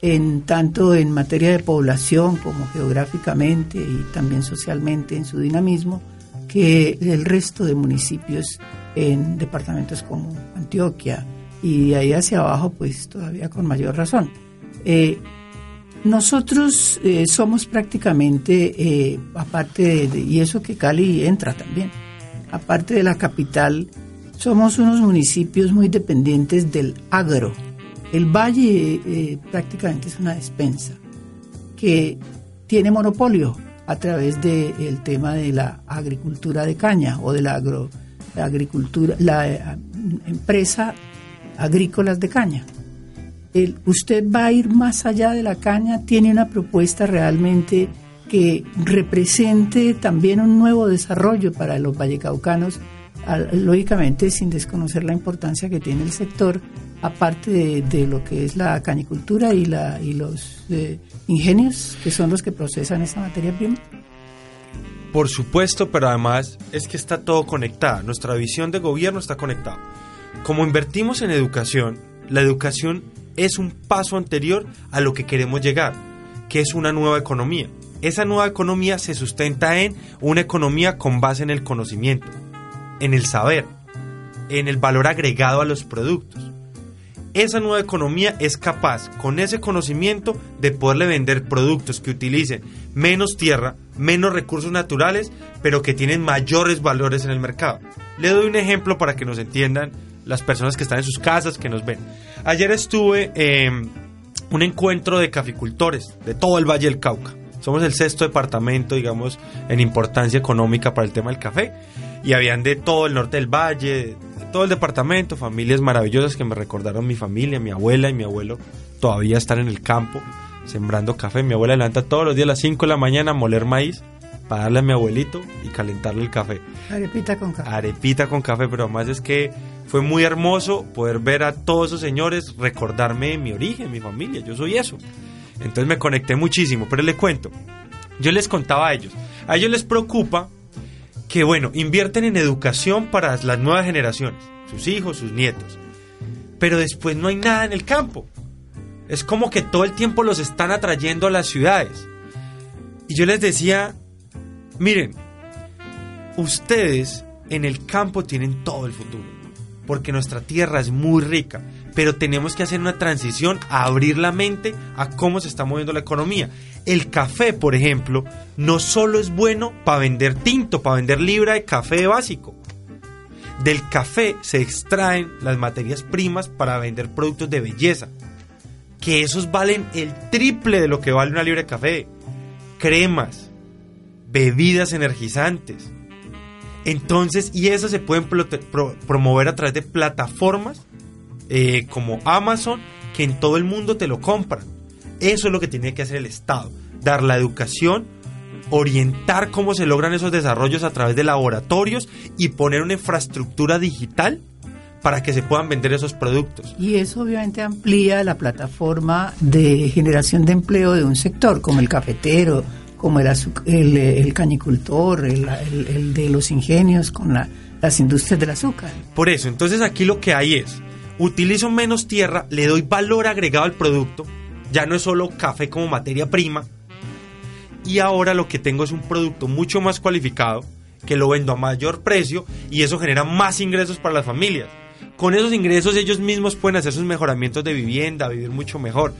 en tanto en materia de población como geográficamente y también socialmente en su dinamismo que el resto de municipios en departamentos como Antioquia y de ahí hacia abajo pues todavía con mayor razón. Eh, nosotros eh, somos prácticamente, eh, aparte de, y eso que Cali entra también, aparte de la capital, somos unos municipios muy dependientes del agro, el valle eh, prácticamente es una despensa que tiene monopolio a través del tema de la agricultura de caña o de la, agro, agricultura, la eh, empresa agrícolas de caña. El, usted va a ir más allá de la caña, tiene una propuesta realmente que represente también un nuevo desarrollo para los vallecaucanos, lógicamente sin desconocer la importancia que tiene el sector aparte de, lo que es la canicultura y, la, y los eh, ingenios, que son los que procesan esa materia prima? Por supuesto, pero además es que está todo conectado. Nuestra visión de gobierno está conectada. Como invertimos en educación, la educación es un paso anterior a lo que queremos llegar, que es una nueva economía. Esa nueva economía se sustenta en una economía con base en el conocimiento, en el saber, en el valor agregado a los productos. Esa nueva economía es capaz, con ese conocimiento, de poderle vender productos que utilicen menos tierra, menos recursos naturales, pero que tienen mayores valores en el mercado. Le doy un ejemplo para que nos entiendan las personas que están en sus casas, que nos ven. Ayer estuve en un encuentro de caficultores de todo el Valle del Cauca. Somos el sexto departamento, digamos, en importancia económica para el tema del café. Y habían de todo el norte del valle, de todo el departamento, familias maravillosas que me recordaron mi familia, mi abuela y mi abuelo todavía están en el campo sembrando café. Mi abuela levanta todos los días a las 5 de la mañana a moler maíz para darle a mi abuelito y calentarle el café. Arepita con café. Arepita con café, pero además es que fue muy hermoso poder ver a todos esos señores recordarme mi origen, mi familia. Yo soy eso. Entonces me conecté muchísimo, pero les cuento. Yo les contaba a ellos. A ellos les preocupa que, bueno, invierten en educación para las nuevas generaciones, sus hijos, sus nietos. Pero después no hay nada en el campo. Es como que todo el tiempo los están atrayendo a las ciudades. Y yo les decía, miren, ustedes en el campo tienen todo el futuro, porque nuestra tierra es muy rica, pero tenemos que hacer una transición a abrir la mente a cómo se está moviendo la economía. El café, por ejemplo, no solo es bueno para vender tinto, para vender libra de café básico. Del café se extraen las materias primas para vender productos de belleza, que esos valen el triple de lo que vale una libra de café. Cremas, bebidas energizantes. Entonces, y eso se pueden promover a través de plataformas eh, como Amazon, que en todo el mundo te lo compran. Eso es lo que tiene que hacer el Estado, dar la educación, orientar cómo se logran esos desarrollos a través de laboratorios y poner una infraestructura digital para que se puedan vender esos productos. Y eso obviamente amplía la plataforma de generación de empleo de un sector, como el cafetero, como el, el, canicultor, el, de los ingenios, con las industrias del azúcar. Por eso, entonces aquí lo que hay es, utilizo menos tierra, le doy valor agregado al producto, ya no es solo café como materia prima, y ahora lo que tengo es un producto mucho más cualificado, que lo vendo a mayor precio y eso genera más ingresos para las familias. Con esos ingresos ellos mismos pueden hacer sus mejoramientos de vivienda, vivir mucho mejor.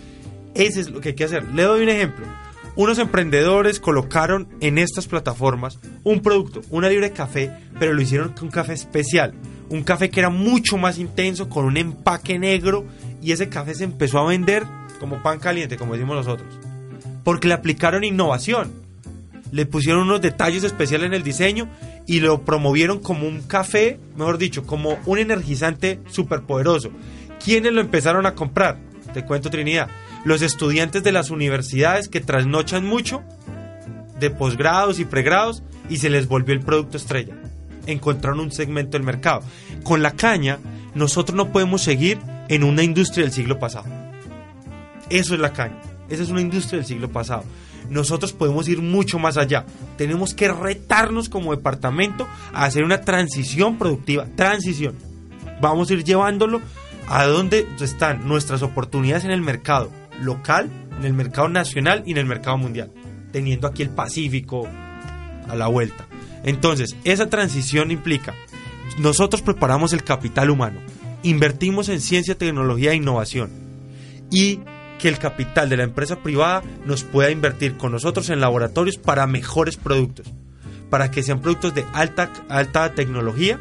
Ese es lo que hay que hacer. Le doy un ejemplo. Unos emprendedores colocaron en estas plataformas un producto, una libre de café, pero lo hicieron con un café especial. Un café que era mucho más intenso, con un empaque negro, y ese café se empezó a vender como pan caliente, como decimos nosotros. Porque le aplicaron innovación. Le pusieron unos detalles especiales en el diseño y lo promovieron como un café, mejor dicho, como un energizante superpoderoso. ¿Quiénes lo empezaron a comprar? Te cuento Trinidad. Los estudiantes de las universidades que trasnochan mucho, de posgrados y pregrados, y se les volvió el producto estrella. Encontraron un segmento del mercado. Con la caña, nosotros no podemos seguir en una industria del siglo pasado. Eso es la caña. Esa es una industria del siglo pasado nosotros podemos ir mucho más allá. Tenemos que retarnos como departamento a hacer una transición productiva, transición. Vamos a ir llevándolo a donde están nuestras oportunidades en el mercado local, en el mercado nacional y en el mercado mundial, teniendo aquí el Pacífico a la vuelta. Entonces, esa transición implica, nosotros preparamos el capital humano, invertimos en ciencia, tecnología e innovación y que el capital de la empresa privada nos pueda invertir con nosotros en laboratorios para mejores productos, para que sean productos de alta, alta tecnología,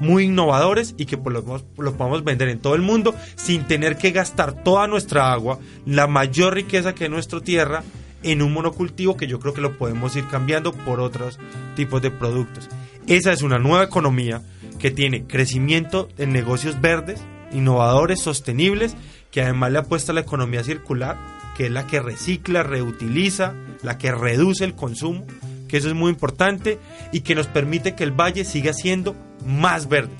muy innovadores y que pues, los, los podamos vender en todo el mundo sin tener que gastar toda nuestra agua, la mayor riqueza que es nuestra tierra, en un monocultivo que yo creo que lo podemos ir cambiando por otros tipos de productos. Esa es una nueva economía que tiene crecimiento en negocios verdes, innovadores, sostenibles que además le apuesta a la economía circular, que es la que recicla, reutiliza, la que reduce el consumo, que eso es muy importante y que nos permite que el valle siga siendo más verde.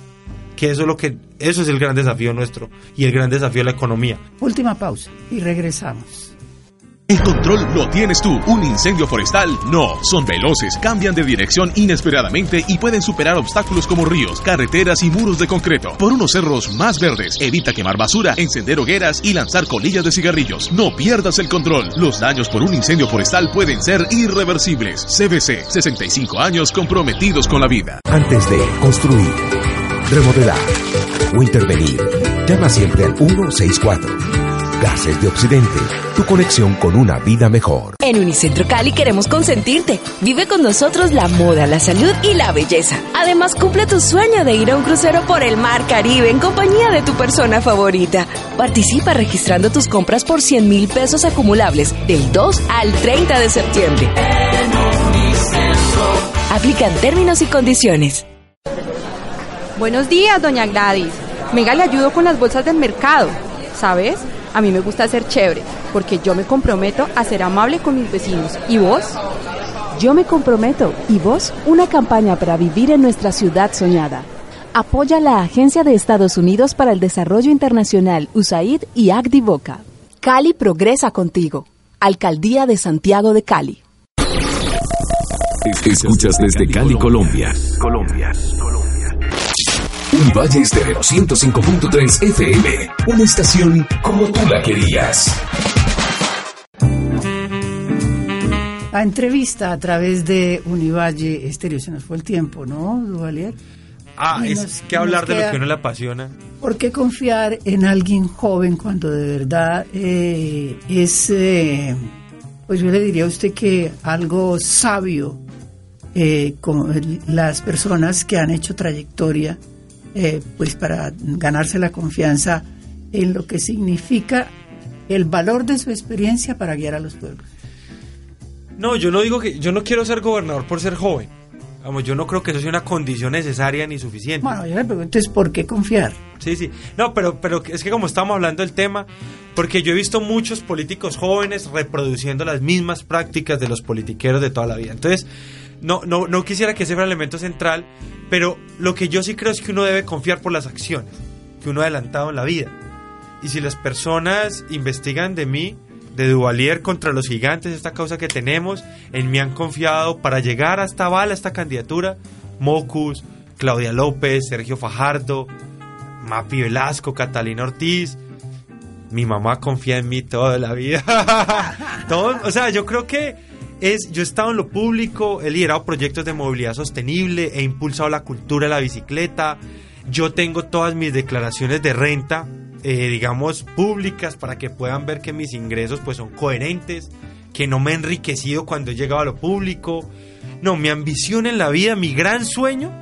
que eso es lo que eso es el gran desafío nuestro y el gran desafío de la economía. Última pausa y regresamos. El control lo tienes tú. Un incendio forestal no. Son veloces, cambian de dirección inesperadamente y pueden superar obstáculos como ríos, carreteras y muros de concreto. Por unos cerros más verdes, evita quemar basura, encender hogueras y lanzar colillas de cigarrillos. No pierdas el control. Los daños por un incendio forestal pueden ser irreversibles. CBC, 65 años comprometidos con la vida. Antes de construir, remodelar o intervenir, llama siempre al 164. Gases de Occidente, tu conexión con una vida mejor. En Unicentro Cali queremos consentirte. Vive con nosotros la moda, la salud y la belleza. Además, cumple tu sueño de ir a un crucero por el Mar Caribe en compañía de tu persona favorita. Participa registrando tus compras por 100 mil pesos acumulables del 2 al 30 de septiembre. Aplican términos y condiciones. Buenos días, doña Gladys. Venga, le ayudo con las bolsas del mercado. ¿Sabes? A mí me gusta ser chévere, porque yo me comprometo a ser amable con mis vecinos. ¿Y vos? Yo me comprometo. ¿Y vos? Una campaña para vivir en nuestra ciudad soñada. Apoya la Agencia de Estados Unidos para el Desarrollo Internacional, USAID y Boca. Cali progresa contigo. Alcaldía de Santiago de Cali. Escuchas desde Cali, Colombia. Colombia. Valle Estéreo 105.3 FM. Una estación como tú la querías. La entrevista a través de Univalle Estéreo. Se nos fue el tiempo, ¿no, Duvalier? Ah, es que hablar de lo que uno le apasiona. ¿Por qué confiar en alguien joven cuando de verdad eh, es, eh, pues yo le diría a usted que algo sabio, eh, como las personas que han hecho trayectoria eh, pues para ganarse la confianza en lo que significa el valor de su experiencia para guiar a los pueblos. No, yo no digo que yo no quiero ser gobernador por ser joven. Vamos, yo no creo que eso sea una condición necesaria ni suficiente. Bueno, yo le pregunto es por qué confiar. Sí, sí. No, pero, pero es que como estamos hablando del tema, porque yo he visto muchos políticos jóvenes reproduciendo las mismas prácticas de los politiqueros de toda la vida. Entonces, no, no, no quisiera que ese fuera el elemento central, pero lo que yo sí creo es que uno debe confiar por las acciones que uno ha adelantado en la vida. Y si las personas investigan de mí, de Duvalier contra los gigantes, esta causa que tenemos, en mí han confiado para llegar hasta Bala, esta candidatura, Mocus, Claudia López, Sergio Fajardo, Mapi Velasco, Catalina Ortiz, mi mamá confía en mí toda la vida. <laughs> Todo, o sea, yo creo que es, yo he estado en lo público, he liderado proyectos de movilidad sostenible, he impulsado la cultura de la bicicleta, yo tengo todas mis declaraciones de renta, eh, digamos, públicas para que puedan ver que mis ingresos pues son coherentes, que no me he enriquecido cuando he llegado a lo público. No, mi ambición en la vida, mi gran sueño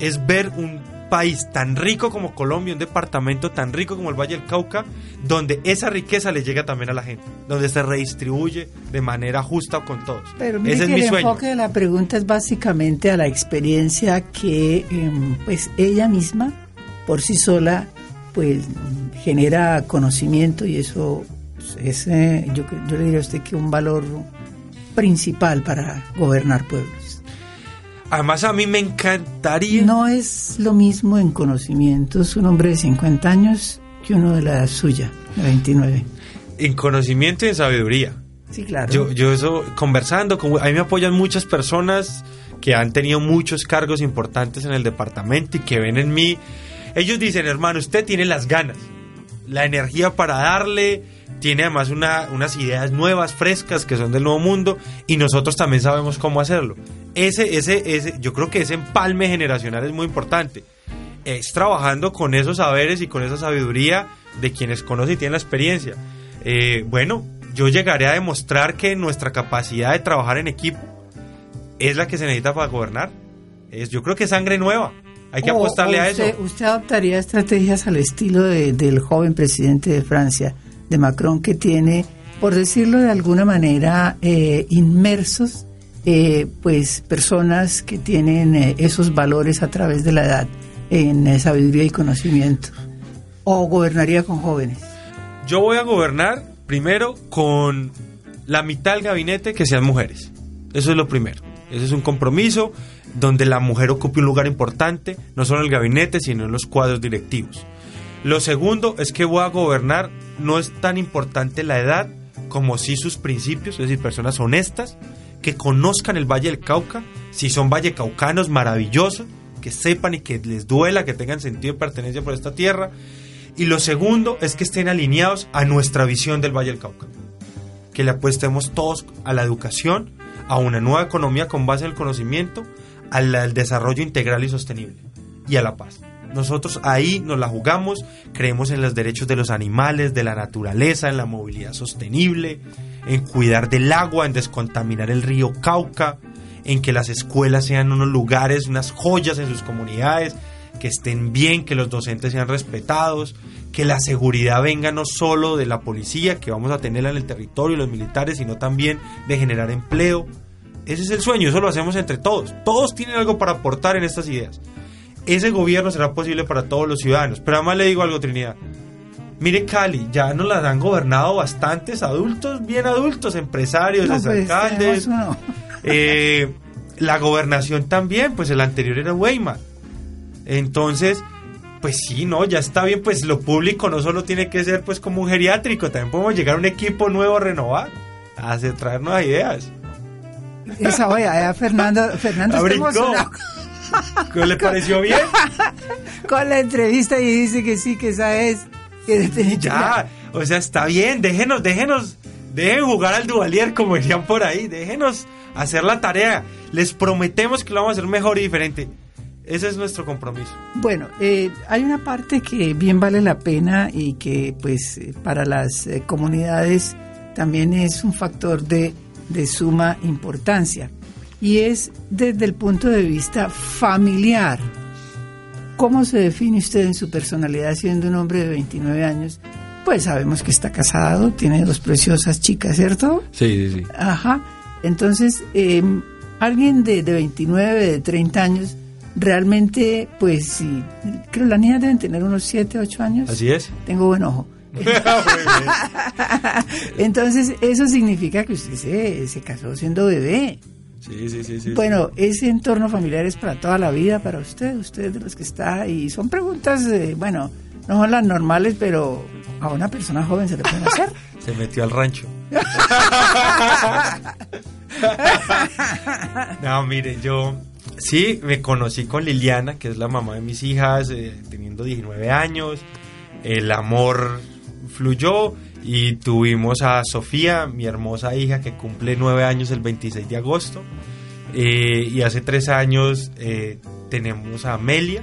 es ver un país tan rico como Colombia, un departamento tan rico como el Valle del Cauca, donde esa riqueza le llega también a la gente, donde se redistribuye de manera justa con todos. Pero Ese es mi el enfoque de la pregunta es básicamente a la experiencia que em, pues ella misma por sí sola pues genera conocimiento y eso es, eh, yo, yo le diría a usted que un valor principal para gobernar pueblos. Además, a mí me encantaría. No es lo mismo en conocimientos un hombre de 50 años que uno de la suya, de 29. En conocimiento y en sabiduría. Sí, claro. Yo, yo eso, conversando, con, a mí me apoyan muchas personas que han tenido muchos cargos importantes en el departamento y que ven en mí. Ellos dicen, hermano, usted tiene las ganas, la energía para darle, tiene además una, unas ideas nuevas, frescas, que son del nuevo mundo, y nosotros también sabemos cómo hacerlo. Ese, ese, ese, yo creo que ese empalme generacional es muy importante. Es trabajando con esos saberes y con esa sabiduría de quienes conocen y tienen la experiencia. Eh, bueno, yo llegaré a demostrar que nuestra capacidad de trabajar en equipo es la que se necesita para gobernar. Es, yo creo que es sangre nueva. Hay que apostarle a eso. ¿Usted adoptaría estrategias al estilo del joven presidente de Francia, de Macron, que tiene, por decirlo de alguna manera, eh, inmersos eh, pues personas que tienen eh, esos valores a través de la edad en eh, sabiduría y conocimiento. O gobernaría con jóvenes yo voy a gobernar primero con la mitad del gabinete que sean mujeres. Eso es lo primero. Ese es un compromiso donde la mujer ocupe un lugar importante, no solo en el gabinete, sino en los cuadros directivos. Lo segundo es que voy a gobernar, no es tan importante la edad como sí sus principios, es decir, personas honestas, que conozcan el Valle del Cauca, si son vallecaucanos, maravilloso, que sepan y que les duela, que tengan sentido de pertenencia por esta tierra. Y lo segundo es que estén alineados a nuestra visión del Valle del Cauca. Que le apuestemos todos a la educación, a una nueva economía con base en el conocimiento, al desarrollo integral y sostenible y a la paz. Nosotros ahí nos la jugamos, creemos en los derechos de los animales, de la naturaleza, en la movilidad sostenible, en cuidar del agua, en descontaminar el río Cauca, en que las escuelas sean unos lugares, unas joyas en sus comunidades, que estén bien, que los docentes sean respetados, que la seguridad venga no solo de la policía, que vamos a tenerla en el territorio, los militares, sino también de generar empleo. Ese es el sueño, eso lo hacemos entre todos. Todos tienen algo para aportar en estas ideas ese gobierno será posible para todos los ciudadanos. Pero además le digo algo, Trinidad. Mire Cali, ya nos las han gobernado bastantes adultos, bien adultos, empresarios, pues, alcaldes. Eh, la gobernación también, pues el anterior era Weimar. Entonces, pues sí, no, ya está bien, pues lo público no solo tiene que ser pues como un geriátrico, también podemos llegar a un equipo nuevo a renovar, a hacer, traer nuevas ideas. Esa oye, Fernando, Fernando ¿Qué le pareció bien? <laughs> Con la entrevista y dice que sí, que esa es. Ya, o sea, está bien, déjenos, déjenos, dejen jugar al Duvalier como decían por ahí, déjenos hacer la tarea. Les prometemos que lo vamos a hacer mejor y diferente. Ese es nuestro compromiso. Bueno, eh, hay una parte que bien vale la pena y que pues eh, para las eh, comunidades también es un factor de, de suma importancia y es desde el punto de vista familiar. ¿Cómo se define usted en su personalidad siendo un hombre de 29 años? Pues sabemos que está casado, tiene dos preciosas chicas, ¿cierto? Sí, sí, sí. Ajá. Entonces, em, alguien de, de 29, de 30 años, realmente, pues sí, creo que las niñas deben tener unos 7, 8 años. Así es. Tengo buen ojo. <laughs> <laughs> Entonces, eso significa que usted se, se casó siendo bebé. Sí, sí, sí, Bueno, ese entorno familiar es para toda la vida, para usted, usted de los que está, y son preguntas, bueno, no son las normales, pero a una persona joven se le puede hacer. <laughs> se metió al rancho. <laughs> no, mire, yo sí me conocí con Liliana, que es la mamá de mis hijas, eh, teniendo 19 años. El amor fluyó y tuvimos a Sofía, mi hermosa hija, que cumple nueve años el 26 de agosto. Eh, y hace tres años eh, tenemos a Amelia.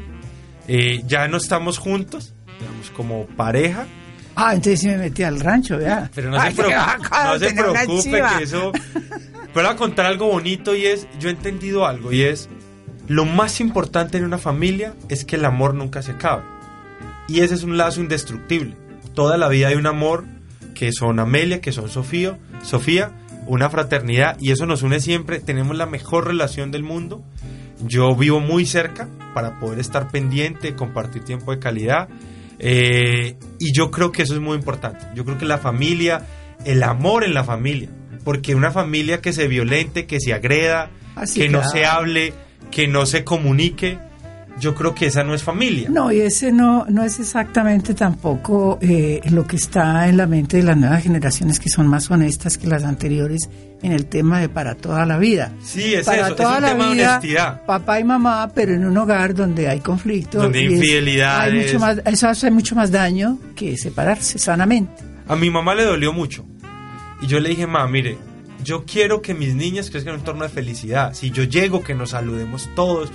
Eh, ya no estamos juntos, digamos, como pareja. Ah, entonces sí me metí al rancho, ya. Pero no se, preocupe, que eso... Pero voy a contar algo bonito y es, yo he entendido algo y es, lo más importante en una familia es que el amor nunca se acabe. Y ese es un lazo indestructible. Toda la vida hay un amor que son Amelia, que son Sofía, Sofía, una fraternidad y eso nos une siempre, tenemos la mejor relación del mundo. Yo vivo muy cerca para poder estar pendiente, compartir tiempo de calidad eh, y yo creo que eso es muy importante. Yo creo que la familia, el amor en la familia, porque una familia que se violente, que se agreda, que no se hable, que no se comunique, yo creo que esa no es familia. No, y ese no, no es exactamente tampoco eh, lo que está en la mente de las nuevas generaciones que son más honestas que las anteriores en el tema de para toda la vida. Sí, es eso, toda es un tema de honestidad. Papá y mamá, pero en un hogar donde hay conflicto. Donde hay infidelidad. mucho más, eso hace mucho más daño que separarse sanamente. A mi mamá le dolió mucho. Y yo le dije, mamá, mire, yo quiero que mis niñas crezcan en un entorno de felicidad. Si yo llego, que nos saludemos todos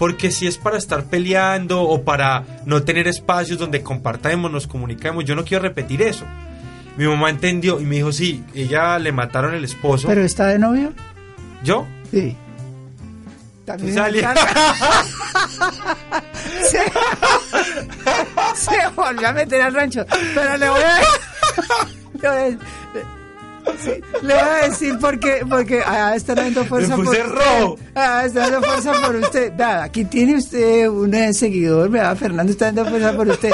porque si es para estar peleando o para no tener espacios donde compartamos, nos comunicamos, yo no quiero repetir eso. Mi mamá entendió y me dijo, sí, ella le mataron el esposo. ¿Pero está de novio? ¿Yo? Sí. También <laughs> se, se volvió a meter al rancho. Pero le voy a... <laughs> le voy a decir porque, porque ah, está dando fuerza por usted. Ah, está dando fuerza por usted. aquí tiene usted un seguidor, ¿verdad? Fernando está dando fuerza por usted.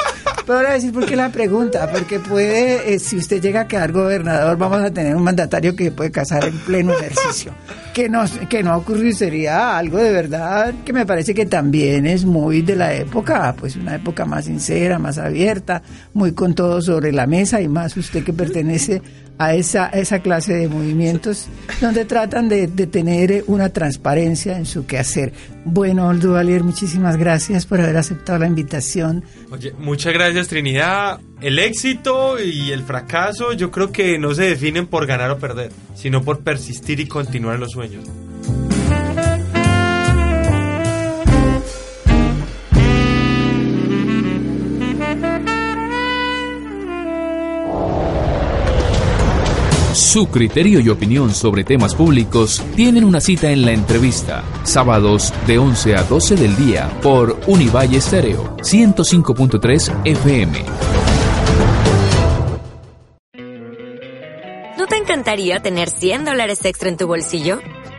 Pero ahora decir por qué la pregunta, porque puede, eh, si usted llega a quedar gobernador, vamos a tener un mandatario que puede casar en pleno ejercicio. Que no, que no ocurrió sería algo de verdad que me parece que también es muy de la época, pues una época más sincera, más abierta, muy con todo sobre la mesa y más usted que pertenece a esa, esa clase de movimientos donde tratan de, tener una transparencia en su quehacer. Bueno, Duvalier, muchísimas gracias por haber aceptado la invitación. Oye, muchas gracias Trinidad. El éxito y el fracaso yo creo que no se definen por ganar o perder, sino por persistir y continuar en los sueños. Su criterio y opinión sobre temas públicos tienen una cita en la entrevista, sábados de 11 a 12 del día por Univalle Estéreo 105.3 FM. ¿No te encantaría tener 100 dólares extra en tu bolsillo?